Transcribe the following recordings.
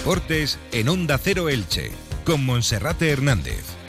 Deportes en Onda Cero Elche, con Monserrate Hernández.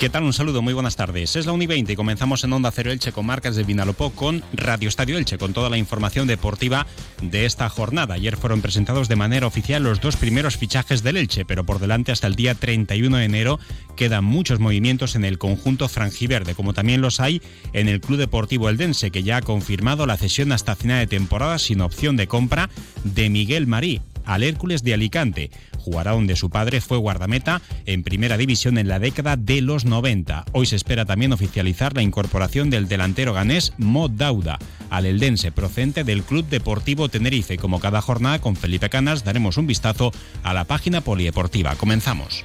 ¿Qué tal? Un saludo, muy buenas tardes. Es la 1 y 20 y comenzamos en Onda Cero Elche con marcas de Vinalopó con Radio Estadio Elche, con toda la información deportiva de esta jornada. Ayer fueron presentados de manera oficial los dos primeros fichajes del Elche, pero por delante hasta el día 31 de enero quedan muchos movimientos en el conjunto franjiverde, como también los hay en el Club Deportivo Eldense, que ya ha confirmado la cesión hasta final de temporada sin opción de compra de Miguel Marí al Hércules de Alicante. Jugará donde su padre fue guardameta en primera división en la década de los 90. Hoy se espera también oficializar la incorporación del delantero ganés Mo Dauda al Eldense procedente del Club Deportivo Tenerife. Como cada jornada con Felipe Canas daremos un vistazo a la página polideportiva. Comenzamos.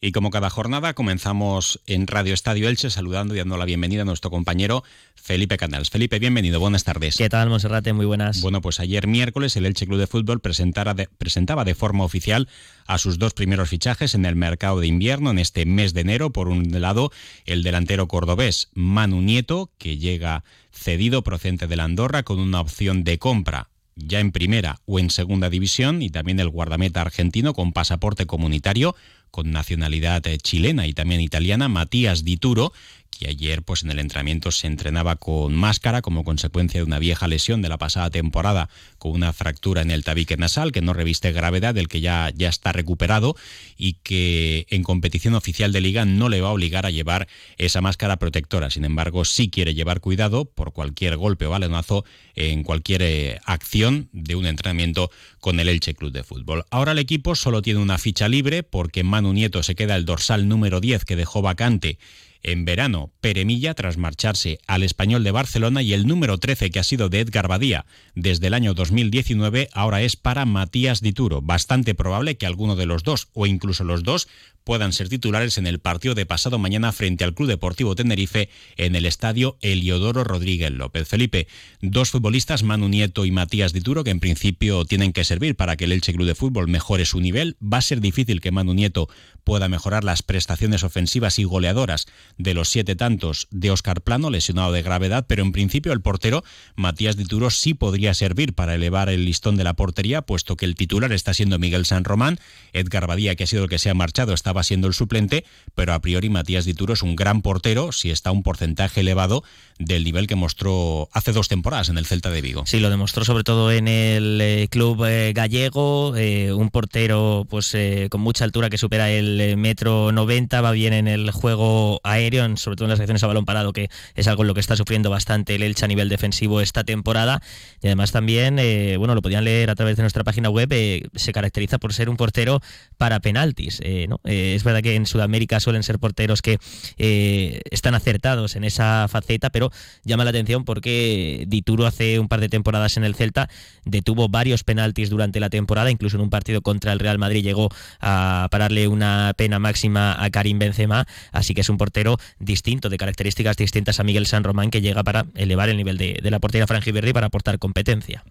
Y como cada jornada, comenzamos en Radio Estadio Elche saludando y dando la bienvenida a nuestro compañero Felipe Canals. Felipe, bienvenido, buenas tardes. ¿Qué tal, Monserrate? Muy buenas. Bueno, pues ayer miércoles el Elche Club de Fútbol presentaba de forma oficial a sus dos primeros fichajes en el mercado de invierno en este mes de enero. Por un lado, el delantero cordobés Manu Nieto, que llega cedido procedente de la Andorra con una opción de compra ya en primera o en segunda división y también el guardameta argentino con pasaporte comunitario con nacionalidad eh, chilena y también italiana, Matías Dituro, que ayer pues en el entrenamiento se entrenaba con máscara como consecuencia de una vieja lesión de la pasada temporada con una fractura en el tabique nasal que no reviste gravedad, del que ya, ya está recuperado y que en competición oficial de liga no le va a obligar a llevar esa máscara protectora. Sin embargo, sí quiere llevar cuidado por cualquier golpe o balonazo en cualquier eh, acción de un entrenamiento con el Elche Club de Fútbol. Ahora el equipo solo tiene una ficha libre porque Manu Nieto se queda el dorsal número 10 que dejó vacante en verano Peremilla tras marcharse al Español de Barcelona y el número 13 que ha sido de Edgar Badía desde el año 2019 ahora es para Matías Dituro. Bastante probable que alguno de los dos o incluso los dos puedan ser titulares en el partido de pasado mañana frente al Club Deportivo Tenerife en el estadio Eliodoro Rodríguez López. Felipe, dos futbolistas, Manu Nieto y Matías Dituro, que en principio tienen que servir para que el Elche Club de Fútbol mejore su nivel. Va a ser difícil que Manu Nieto pueda mejorar las prestaciones ofensivas y goleadoras de los siete tantos de Oscar Plano, lesionado de gravedad, pero en principio el portero Matías Dituro sí podría servir para elevar el listón de la portería, puesto que el titular está siendo Miguel San Román. Edgar Badía, que ha sido el que se ha marchado, estaba siendo el suplente, pero a priori Matías Dituro es un gran portero si está un porcentaje elevado del nivel que mostró hace dos temporadas en el Celta de Vigo. Sí, lo demostró sobre todo en el eh, club eh, gallego, eh, un portero pues con mucha altura que supera el metro 90, va bien en el juego aéreo, sobre todo en las acciones a balón parado, que es algo en lo que está sufriendo bastante el Elche a nivel defensivo esta temporada. Y además también, bueno, lo podían leer a través de nuestra página web, se caracteriza por ser un portero para penaltis, ¿no? Es verdad que en Sudamérica suelen ser porteros que eh, están acertados en esa faceta, pero llama la atención porque Dituro hace un par de temporadas en el Celta detuvo varios penaltis durante la temporada, incluso en un partido contra el Real Madrid llegó a pararle una pena máxima a Karim Benzema, así que es un portero distinto, de características distintas a Miguel San Román, que llega para elevar el nivel de, la portería franjiverdi para aportar competencia.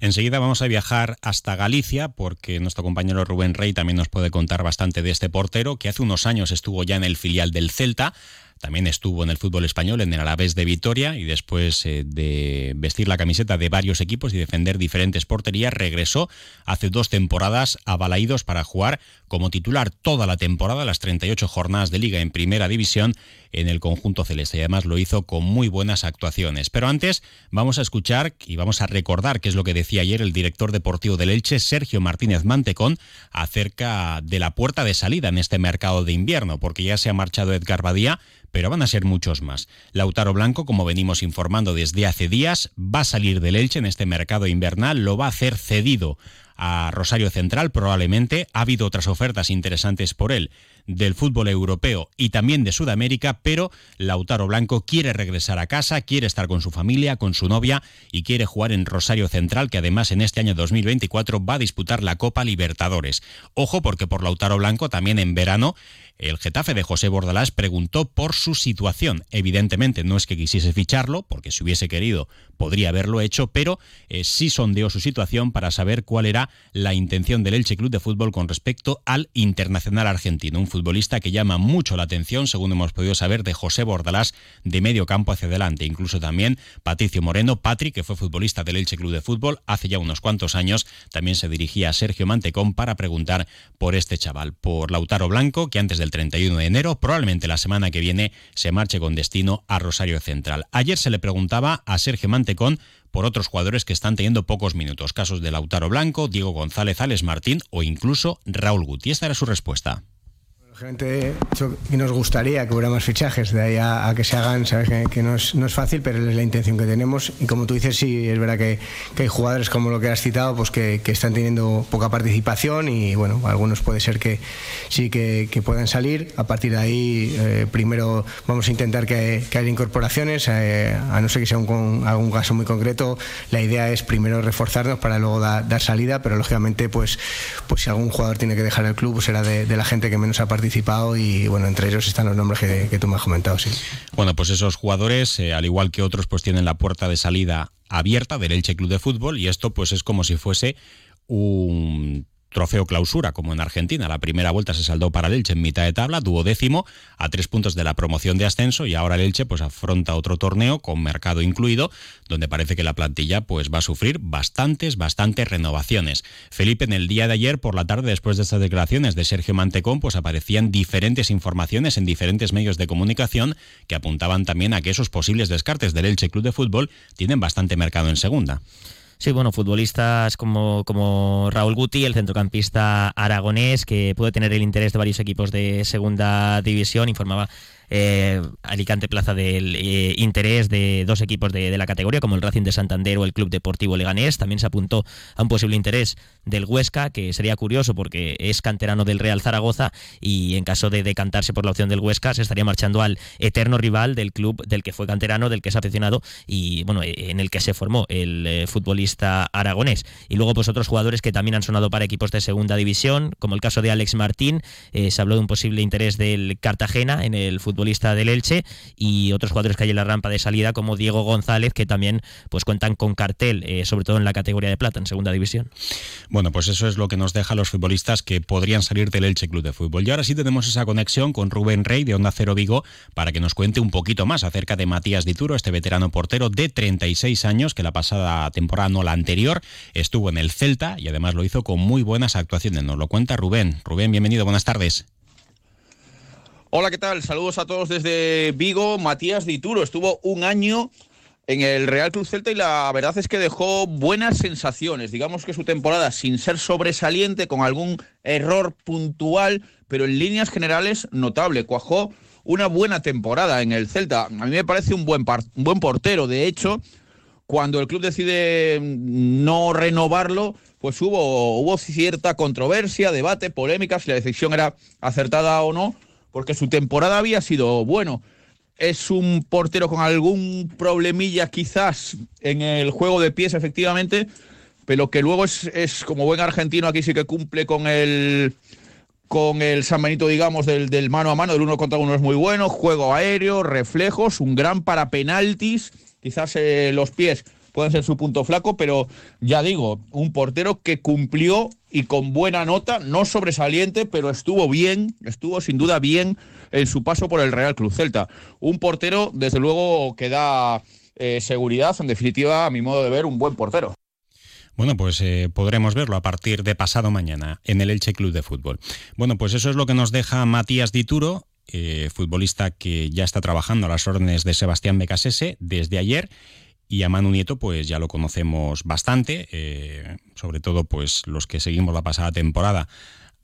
Enseguida vamos a viajar hasta Galicia, porque nuestro compañero Rubén Rey también nos puede contar bastante de este portero, que hace unos años estuvo ya en el filial del Celta, también estuvo en el fútbol español, en el Alavés de Vitoria, y después eh, de vestir la camiseta de varios equipos y defender diferentes porterías, regresó hace dos temporadas a Balaídos para jugar como titular toda la temporada, las 38 jornadas de liga en primera división en el conjunto celeste. Y además lo hizo con muy buenas actuaciones. Pero antes vamos a escuchar y vamos a recordar qué es lo que decía ayer el director deportivo del Elche, Sergio Martínez Mantecón, acerca de la puerta de salida en este mercado de invierno, porque ya se ha marchado Edgar Badía, pero van a ser muchos más. Lautaro Blanco, como venimos informando desde hace días, va a salir del Elche en este mercado invernal, lo va a hacer cedido a Rosario Central probablemente. Ha habido otras ofertas interesantes por él del fútbol europeo y también de Sudamérica, pero Lautaro Blanco quiere regresar a casa, quiere estar con su familia, con su novia y quiere jugar en Rosario Central, que además en este año 2024 va a disputar la Copa Libertadores. Ojo porque por Lautaro Blanco también en verano el Getafe de José Bordalás preguntó por su situación. Evidentemente no es que quisiese ficharlo, porque si hubiese querido podría haberlo hecho, pero eh, sí sondeó su situación para saber cuál era la intención del Elche Club de Fútbol con respecto al internacional argentino, futbolista que llama mucho la atención, según hemos podido saber, de José Bordalás de medio campo hacia adelante. Incluso también Patricio Moreno, Patrick, que fue futbolista del Elche Club de Fútbol hace ya unos cuantos años, también se dirigía a Sergio Mantecón para preguntar por este chaval, por Lautaro Blanco, que antes del 31 de enero, probablemente la semana que viene, se marche con destino a Rosario Central. Ayer se le preguntaba a Sergio Mantecón por otros jugadores que están teniendo pocos minutos, casos de Lautaro Blanco, Diego González, Alex Martín o incluso Raúl Guti. Esta era su respuesta. Gente, nos gustaría que hubiera más fichajes, de ahí a, que se hagan, sabes que, no, es, no, es, fácil, pero es la intención que tenemos. Y como tú dices, sí, es verdad que, hay jugadores como lo que has citado, pues que, que, están teniendo poca participación y bueno, algunos puede ser que sí que, puedan salir. A partir de ahí, eh, primero vamos a intentar que, haya incorporaciones, eh, a no ser que sea un, algún caso muy concreto. La idea es primero reforzarnos para luego dar salida, pero lógicamente, pues, pues si algún jugador tiene que dejar el club, pues será de la gente que menos ha participado y bueno, entre ellos están los nombres que, tú me has comentado, sí. Bueno, pues esos jugadores, eh, al igual que otros, pues tienen la puerta de salida abierta del Elche Club de Fútbol y esto pues es como si fuese un trofeo clausura, como en Argentina. La primera vuelta se saldó para el Elche en mitad de tabla, décimo a tres puntos de la promoción de ascenso y ahora el Elche pues afronta otro torneo con mercado incluido, donde parece que la plantilla pues va a sufrir bastantes, bastantes renovaciones. Felipe, en el día de ayer por la tarde, después de estas declaraciones de Sergio Mantecón, pues aparecían diferentes informaciones en diferentes medios de comunicación que apuntaban también a que esos posibles descartes del Elche Club de Fútbol tienen bastante mercado en segunda. Sí, bueno, futbolistas como, como Raúl Guti, el centrocampista aragonés, que puede tener el interés de varios equipos de segunda división, informaba eh, Alicante Plaza del eh, interés de dos equipos de, la categoría, como el Racing de Santander o el Club Deportivo Leganés. También se apuntó a un posible interés del Huesca, que sería curioso porque es canterano del Real Zaragoza y en caso de decantarse por la opción del Huesca se estaría marchando al eterno rival del club del que fue canterano, del que es aficionado y bueno, eh, en el que se formó el futbolista aragonés. Y luego pues otros jugadores que también han sonado para equipos de segunda división, como el caso de Alex Martín, se habló de un posible interés del Cartagena en el fútbol futbolista del Elche y otros jugadores que hay en la rampa de salida como Diego González que también pues cuentan con cartel, eh, sobre todo en la categoría de plata, en segunda división. Bueno, pues eso es lo que nos deja los futbolistas que podrían salir del Elche Club de Fútbol. Y ahora sí tenemos esa conexión con Rubén Rey de Onda Cero Vigo para que nos cuente un poquito más acerca de Matías Dituro, este veterano portero de 36 años que la pasada temporada, no la anterior, estuvo en el Celta y además lo hizo con muy buenas actuaciones. Nos lo cuenta Rubén. Rubén, bienvenido, buenas tardes. Hola, ¿qué tal? Saludos a todos desde Vigo. Matías Dituro estuvo un año en el Real Cruz Celta y la verdad es que dejó buenas sensaciones. Digamos que su temporada, sin ser sobresaliente, con algún error puntual, pero en líneas generales notable. Cuajó una buena temporada en el Celta. A mí me parece un buen, un buen portero. De hecho, cuando el club decide no renovarlo, pues hubo, hubo cierta controversia, debate, polémica, si la decisión era acertada o no porque su temporada había sido bueno. Es un portero con algún problemilla quizás en el juego de pies, efectivamente, pero que luego es, como buen argentino, aquí sí que cumple con el con el San Benito, digamos, del, del mano a mano, del uno contra uno es muy bueno, juego aéreo, reflejos, un gran para penaltis, quizás eh, los pies pueden ser su punto flaco, pero ya digo, un portero que cumplió y con buena nota, no sobresaliente, pero estuvo bien, estuvo sin duda bien en su paso por el Real Cruz Celta. Un portero, desde luego, que da eh, seguridad, en definitiva, a mi modo de ver, un buen portero. Bueno, pues eh, podremos verlo a partir de pasado mañana en el Elche Club de Fútbol. Bueno, pues eso es lo que nos deja Matías Dituro, eh, futbolista que ya está trabajando a las órdenes de Sebastián Becasese desde ayer y a Manu Nieto, pues ya lo conocemos bastante, eh, sobre todo pues los que seguimos la pasada temporada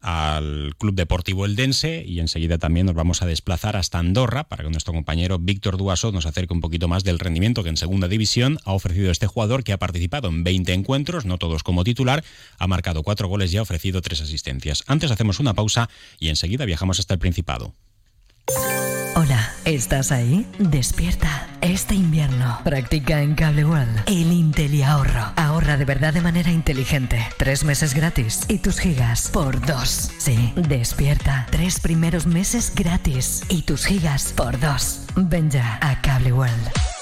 al Club Deportivo Eldense y enseguida también nos vamos a desplazar hasta Andorra para que nuestro compañero Víctor Duaso nos acerque un poquito más del rendimiento que en segunda división ha ofrecido este jugador que ha participado en 20 encuentros, no todos como titular, ha marcado cuatro goles y ha ofrecido tres asistencias. Antes hacemos una pausa y enseguida viajamos hasta el Principado. Hola, ¿estás ahí? Despierta. Este invierno practica en Cable World el Intel y ahorro. Ahorra de verdad de manera inteligente. Tres meses gratis y tus gigas por dos. Sí, despierta. Tres primeros meses gratis y tus gigas por dos. Ven ya a Cable World.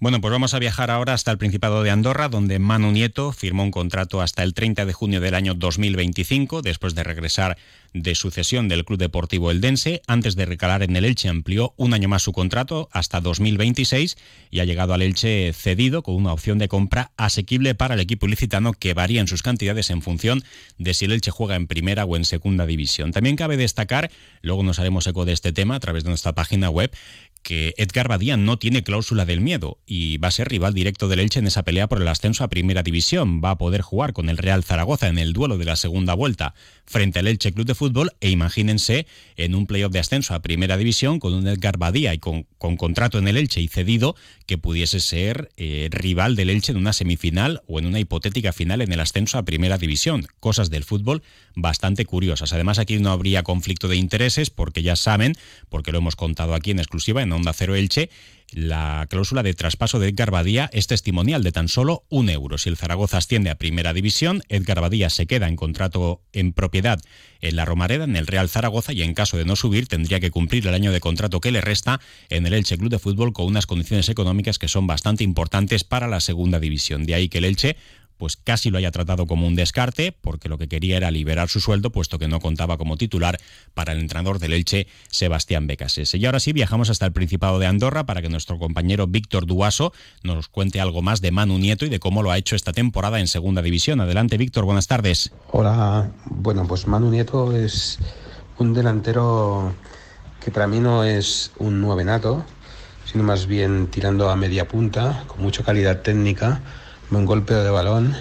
Bueno, pues vamos a viajar ahora hasta el Principado de Andorra, donde Manu Nieto firmó un contrato hasta el 30 de junio del año 2025, después de regresar de sucesión del Club Deportivo Eldense. Antes de recalar en el Elche, amplió un año más su contrato hasta 2026 y ha llegado al Elche cedido con una opción de compra asequible para el equipo ilicitano que varía en sus cantidades en función de si el Elche juega en primera o en segunda división. También cabe destacar, luego nos haremos eco de este tema a través de nuestra página web, que Edgar Badía no tiene cláusula del miedo y va a ser rival directo del Elche en esa pelea por el ascenso a Primera División. Va a poder jugar con el Real Zaragoza en el duelo de la segunda vuelta frente al Elche Club de Fútbol e imagínense en un playoff de ascenso a Primera División con un Edgar Badía y con, contrato en el Elche y cedido que pudiese ser eh, rival del Elche en una semifinal o en una hipotética final en el ascenso a Primera División. Cosas del fútbol bastante curiosas. Además aquí no habría conflicto de intereses porque ya saben, porque lo hemos contado aquí en exclusiva en Onda Elche, la cláusula de traspaso de Edgar Badía es testimonial de tan solo un euro. Si el Zaragoza asciende a primera división, Edgar Badía se queda en contrato en propiedad en la Romareda, en el Real Zaragoza, y en caso de no subir, tendría que cumplir el año de contrato que le resta en el Elche Club de Fútbol con unas condiciones económicas que son bastante importantes para la segunda división. De ahí que el Elche pues casi lo haya tratado como un descarte, porque lo que quería era liberar su sueldo, puesto que no contaba como titular para el entrenador del Elche, Sebastián Becasese. Y ahora sí, viajamos hasta el Principado de Andorra para que nuestro compañero Víctor Duaso nos cuente algo más de Manu Nieto y de cómo lo ha hecho esta temporada en Segunda División. Adelante, Víctor, buenas tardes. Hola, bueno, pues Manu Nieto es un delantero que para mí no es un nuevenato, sino más bien tirando a media punta, con mucha calidad técnica buen golpeo de balón,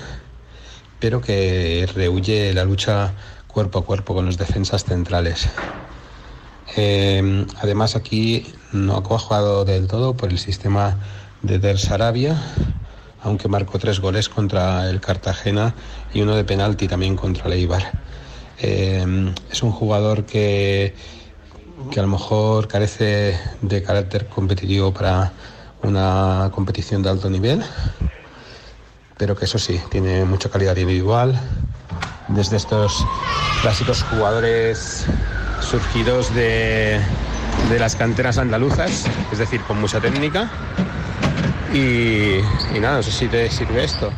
pero que rehuye la lucha cuerpo a cuerpo con los defensas centrales. Eh, además aquí no ha cuajado del todo por el sistema de Der Sarabia, aunque marcó tres goles contra el Cartagena y uno de penalti también contra el. Eh, es un jugador que, que a lo mejor carece de carácter competitivo para una competición de alto nivel, pero que eso sí, tiene mucha calidad individual, desde estos clásicos jugadores surgidos de, las canteras andaluzas, es decir, con mucha técnica. Y, y nada, no sé si te sirve esto.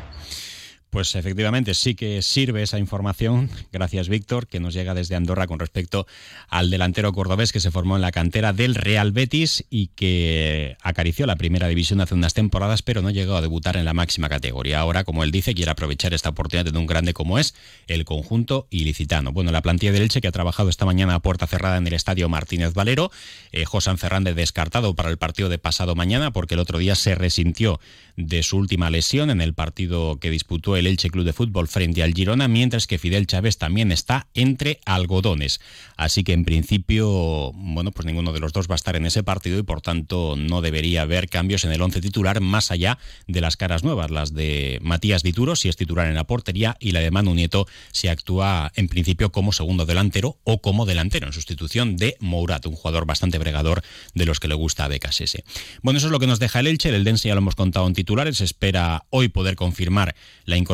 Pues efectivamente sí que sirve esa información, gracias Víctor, que nos llega desde Andorra con respecto al delantero cordobés que se formó en la cantera del Real Betis y que acarició la primera división hace unas temporadas, pero no llegó a debutar en la máxima categoría. Ahora, como él dice, quiere aprovechar esta oportunidad de un grande como es el conjunto ilicitano. Bueno, la plantilla del Elche que ha trabajado esta mañana a puerta cerrada en el estadio Martínez Valero, eh, José Fernández descartado para el partido de pasado mañana porque el otro día se resintió de su última lesión en el partido que disputó el Elche Club de Fútbol frente al Girona, mientras que Fidel Chávez también está entre algodones. Así que en principio, bueno, pues ninguno de los dos va a estar en ese partido y por tanto no debería haber cambios en el once titular más allá de las caras nuevas, las de Matías Dituro, si es titular en la portería, y la de Manu Nieto, si actúa en principio como segundo delantero o como delantero, en sustitución de Mourat, un jugador bastante bregador de los que le gusta a Becasese. Bueno, eso es lo que nos deja el Elche, el Dense ya lo hemos contado en titulares, espera hoy poder confirmar la incorporación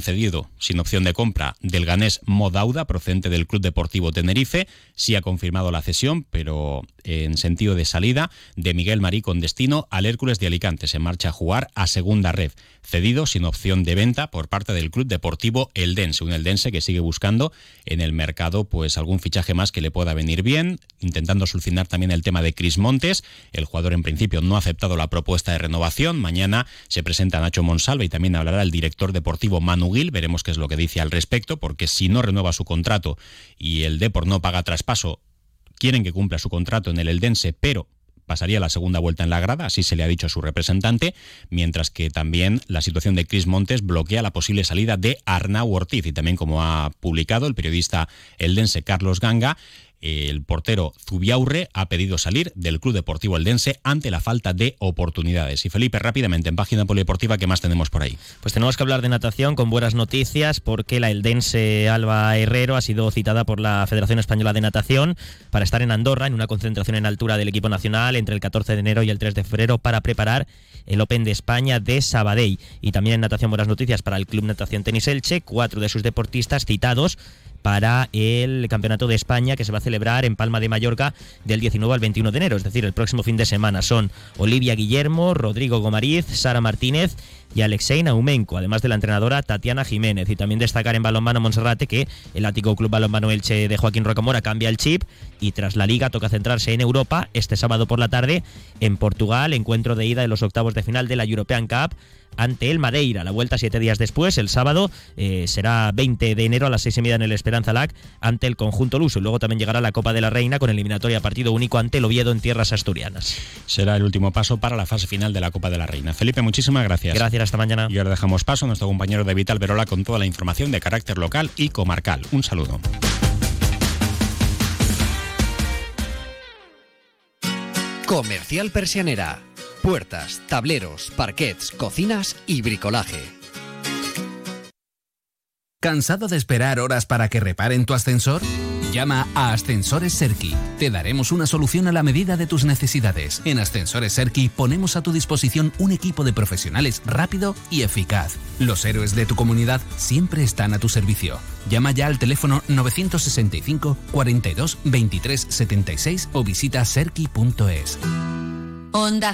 cedido sin opción de compra del ganés Modauda, procedente del Club Deportivo Tenerife. Sí ha confirmado la cesión, pero en sentido de salida, de Miguel Marí con destino al Hércules de Alicante. Se marcha a jugar a segunda red, cedido sin opción de venta por parte del Club Deportivo Eldense. Un Eldense que sigue buscando en el mercado pues algún fichaje más que le pueda venir bien, intentando solucionar también el tema de Cris Montes. El jugador en principio no ha aceptado la propuesta de renovación. Mañana se presenta Nacho Monsalva y también hablará el director deportivo Gil. Veremos qué es lo que dice al respecto, porque si no renueva su contrato y el Depor no paga traspaso, quieren que cumpla su contrato en el Eldense, pero pasaría la segunda vuelta en la grada, así se le ha dicho a su representante, mientras que también la situación de Chris Montes bloquea la posible salida de Arnau Ortiz y también como ha publicado el periodista eldense Carlos Ganga, el portero Zubiaurre ha pedido salir del Club Deportivo Eldense ante la falta de oportunidades. Y Felipe, rápidamente, en página polideportiva, ¿qué más tenemos por ahí? Pues tenemos que hablar de natación con buenas noticias porque la Eldense Alba Herrero ha sido citada por la Federación Española de Natación para estar en Andorra en una concentración en altura del equipo nacional entre el 14 de enero y el 3 de febrero para preparar el Open de España de Sabadell. Y también en natación buenas noticias para el Club Natación Tenis Elche, cuatro de sus deportistas citados para el Campeonato de España que se va a celebrar en Palma de Mallorca del 19 al 21 de enero, es decir, el próximo fin de semana. Son Olivia Guillermo, Rodrigo Gomariz, Sara Martínez y Alexei Naumenko, además de la entrenadora Tatiana Jiménez. Y también destacar en balonmano Monserrate que el Ático Club Balonmano Elche de Joaquín Rocamora cambia el chip y tras la liga toca centrarse en Europa este sábado por la tarde en Portugal, encuentro de ida de los octavos de final de la European Cup ante el Madeira. La vuelta siete días después, el sábado, eh, será 20 de enero a las seis y media en el Esperanza Lac ante el conjunto luso. Y luego también llegará la Copa de la Reina con eliminatoria partido único ante el Oviedo en tierras asturianas. Será el último paso para la fase final de la Copa de la Reina. Felipe, muchísimas gracias. Gracias, hasta mañana. Y ahora dejamos paso a nuestro compañero David Alberola con toda la información de carácter local y comarcal. Un saludo. Comercial Persianera puertas, tableros, parquets, cocinas y bricolaje. ¿Cansado de esperar horas para que reparen tu ascensor? Llama a Ascensores Serki. Te daremos una solución a la medida de tus necesidades. En Ascensores Serki ponemos a tu disposición un equipo de profesionales rápido y eficaz. Los héroes de tu comunidad siempre están a tu servicio. Llama ya al teléfono 965 42 23 76 o visita serki.es. Onda